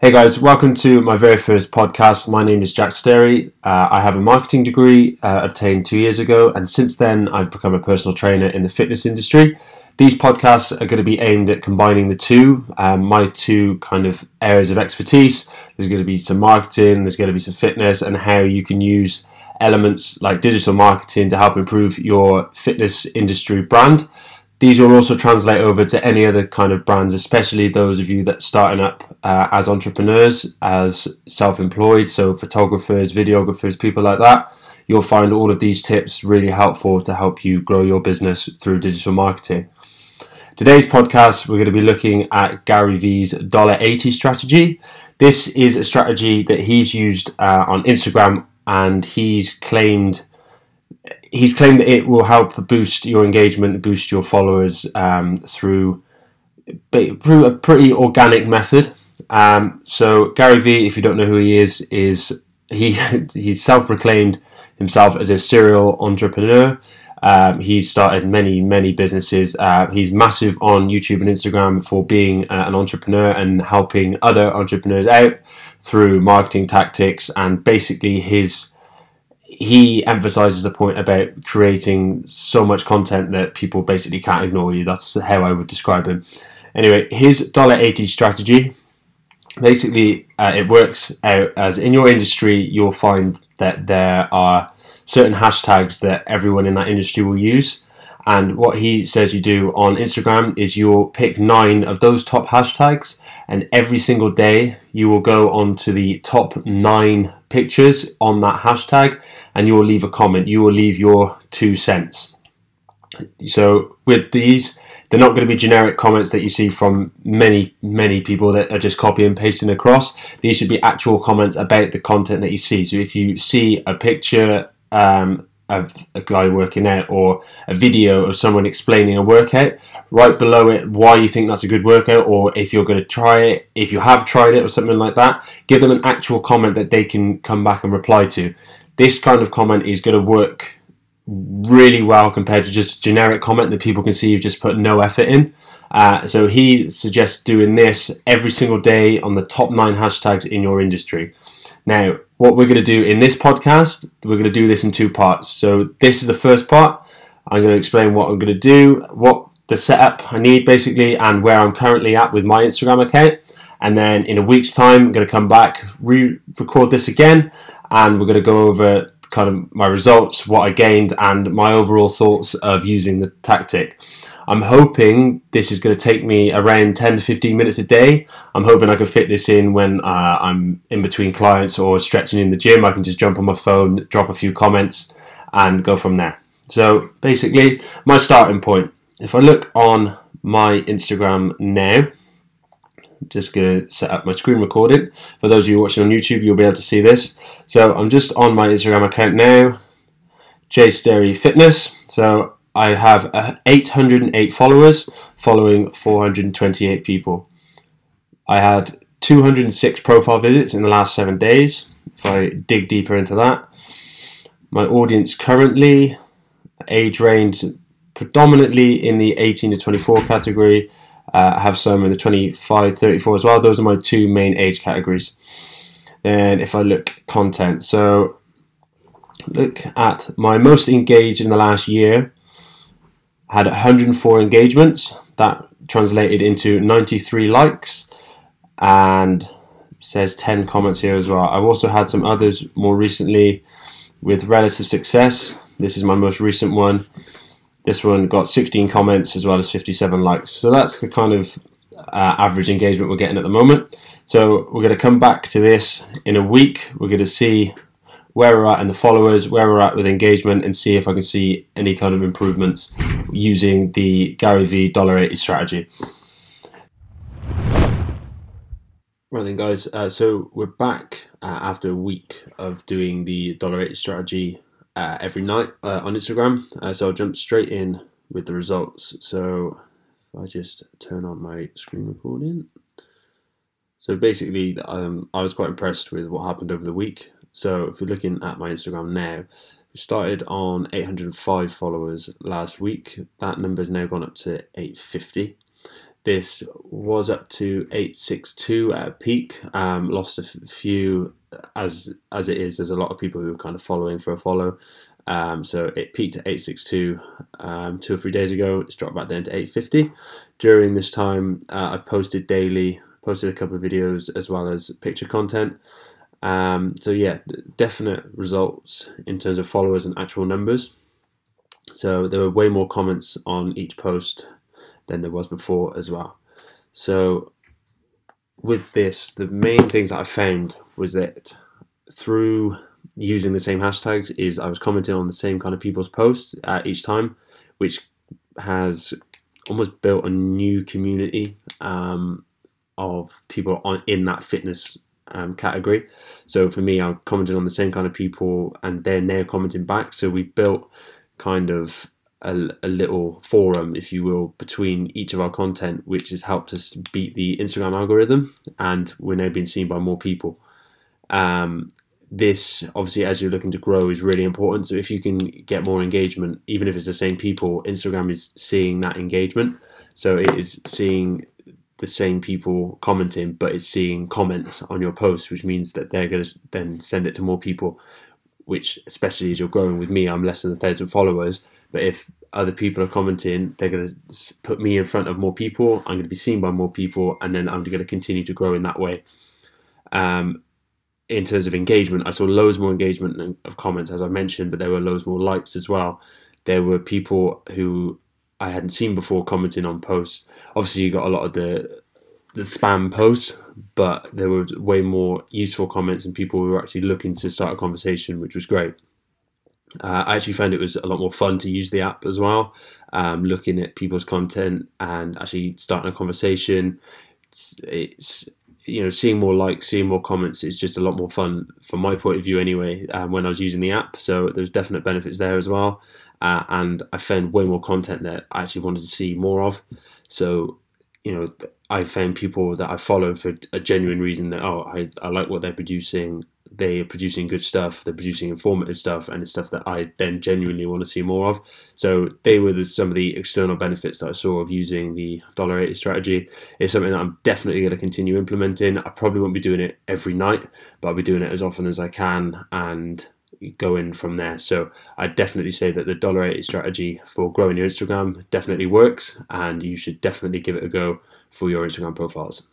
Hey guys, welcome to my very first podcast. My name is Jack Sterry. Uh, I have a marketing degree uh, obtained two years ago, and since then I've become a personal trainer in the fitness industry. These podcasts are going to be aimed at combining the two, um, my two kind of areas of expertise. There's going to be some marketing, there's going to be some fitness, and how you can use elements like digital marketing to help improve your fitness industry brand. These will also translate over to any other kind of brands, especially those of you that are starting up uh, as entrepreneurs, as self-employed, so photographers, videographers, people like that. You'll find all of these tips really helpful to help you grow your business through digital marketing. Today's podcast, we're going to be looking at Gary Vee's $80 strategy. This is a strategy that he's used uh, on Instagram and he's claimed he's claimed that it will help boost your engagement, boost your followers um, through through a pretty organic method. Um, so Gary Vee, if you don't know who he is, is he he's self-proclaimed himself as a serial entrepreneur. Um, he's started many many businesses. Uh, he's massive on YouTube and Instagram for being uh, an entrepreneur and helping other entrepreneurs out through marketing tactics and basically his he emphasizes the point about creating so much content that people basically can't ignore you. That's how I would describe him. Anyway, his dollar $80 strategy basically uh, it works out as in your industry you'll find that there are certain hashtags that everyone in that industry will use and what he says you do on Instagram is you'll pick nine of those top hashtags and every single day you will go on to the top nine pictures on that hashtag and you will leave a comment. You will leave your two cents. So with these, they're not going to be generic comments that you see from many, many people that are just copy and pasting across. These should be actual comments about the content that you see. So if you see a picture um, of a guy working out or a video of someone explaining a workout, right below it why you think that's a good workout or if you're going to try it, if you have tried it or something like that, give them an actual comment that they can come back and reply to. This kind of comment is going to work really well compared to just generic comment that people can see you've just put no effort in. Uh, so he suggests doing this every single day on the top nine hashtags in your industry. Now, what we're going to do in this podcast, we're going to do this in two parts. So, this is the first part. I'm going to explain what I'm going to do, what the setup I need basically, and where I'm currently at with my Instagram account. And then in a week's time, I'm going to come back, re record this again, and we're going to go over kind of my results, what I gained, and my overall thoughts of using the tactic. I'm hoping this is going to take me around 10 to 15 minutes a day. I'm hoping I can fit this in when uh, I'm in between clients or stretching in the gym. I can just jump on my phone, drop a few comments, and go from there. So basically, my starting point. If I look on my Instagram now, I'm just going to set up my screen recording. For those of you watching on YouTube, you'll be able to see this. So I'm just on my Instagram account now, J Sterry Fitness. So I have uh, 808 followers following 428 people. I had 206 profile visits in the last seven days. If I dig deeper into that, my audience currently age range predominantly in the 18 to 24 category. Uh, I have some in the 25 34 as well. Those are my two main age categories. Then if I look content, so look at my most engaged in the last year had 104 engagements. That translated into 93 likes and says 10 comments here as well. I've also had some others more recently with relative success. This is my most recent one. This one got 16 comments as well as 57 likes. So that's the kind of uh, average engagement we're getting at the moment. So we're going to come back to this in a week. We're going to see where we're at in the followers, where we're at with engagement, and see if I can see any kind of improvements using the Gary Vee dollar $80 strategy. Right then, guys. Uh, so we're back uh, after a week of doing the dollar $80 strategy uh, every night uh, on Instagram. Uh, so I'll jump straight in with the results. So I just turn on my screen recording. So basically, um, I was quite impressed with what happened over the week. So if you're looking at my Instagram now, started on 805 followers last week. That number has now gone up to 850. this was up to 862 at a peak. Um, lost a few as as it is. There's a lot of people who are kind of following for a follow. Um, so it peaked at 862 um, two or three days ago. It's dropped back down to 850. During this time, uh, I've posted daily, posted a couple of videos as well as picture content. Um, so yeah, definite results in terms of followers and actual numbers. So there were way more comments on each post than there was before as well. So with this, the main things that I found was that through using the same hashtags is I was commenting on the same kind of people's posts at each time, which has almost built a new community um, of people on in that fitness um, category. So for me, I commented on the same kind of people, and they're now commenting back. So we built kind of a, a, little forum, if you will, between each of our content, which has helped us beat the Instagram algorithm, and we're now being seen by more people. Um, this obviously as you're looking to grow is really important so if you can get more engagement even if it's the same people instagram is seeing that engagement so it is seeing the same people commenting but it's seeing comments on your post which means that they're going to then send it to more people which especially as you're growing with me i'm less than a thousand followers but if other people are commenting they're going to put me in front of more people i'm going to be seen by more people and then i'm going to continue to grow in that way um, in terms of engagement, I saw loads more engagement of comments, as I mentioned, but there were loads more likes as well. There were people who I hadn't seen before commenting on posts. Obviously, you got a lot of the the spam posts, but there were way more useful comments and people were actually looking to start a conversation, which was great. Uh, I actually found it was a lot more fun to use the app as well, um, looking at people's content and actually starting a conversation. It's, it's you know, seeing more likes, seeing more comments is just a lot more fun from my point of view anyway. Um, when I was using the app, so there's definite benefits there as well. Uh, and I found way more content that I actually wanted to see more of. So, you know, I found people that I follow for a genuine reason that oh, I, I like what they're producing they are producing good stuff, they're producing informative stuff, and it's stuff that I then genuinely want to see more of. So they were the, some of the external benefits that I saw of using the dollar eighty strategy. It's something that I'm definitely going to continue implementing. I probably won't be doing it every night, but I'll be doing it as often as I can and go in from there. So I definitely say that the dollar eighty strategy for growing your Instagram definitely works, and you should definitely give it a go for your Instagram profiles.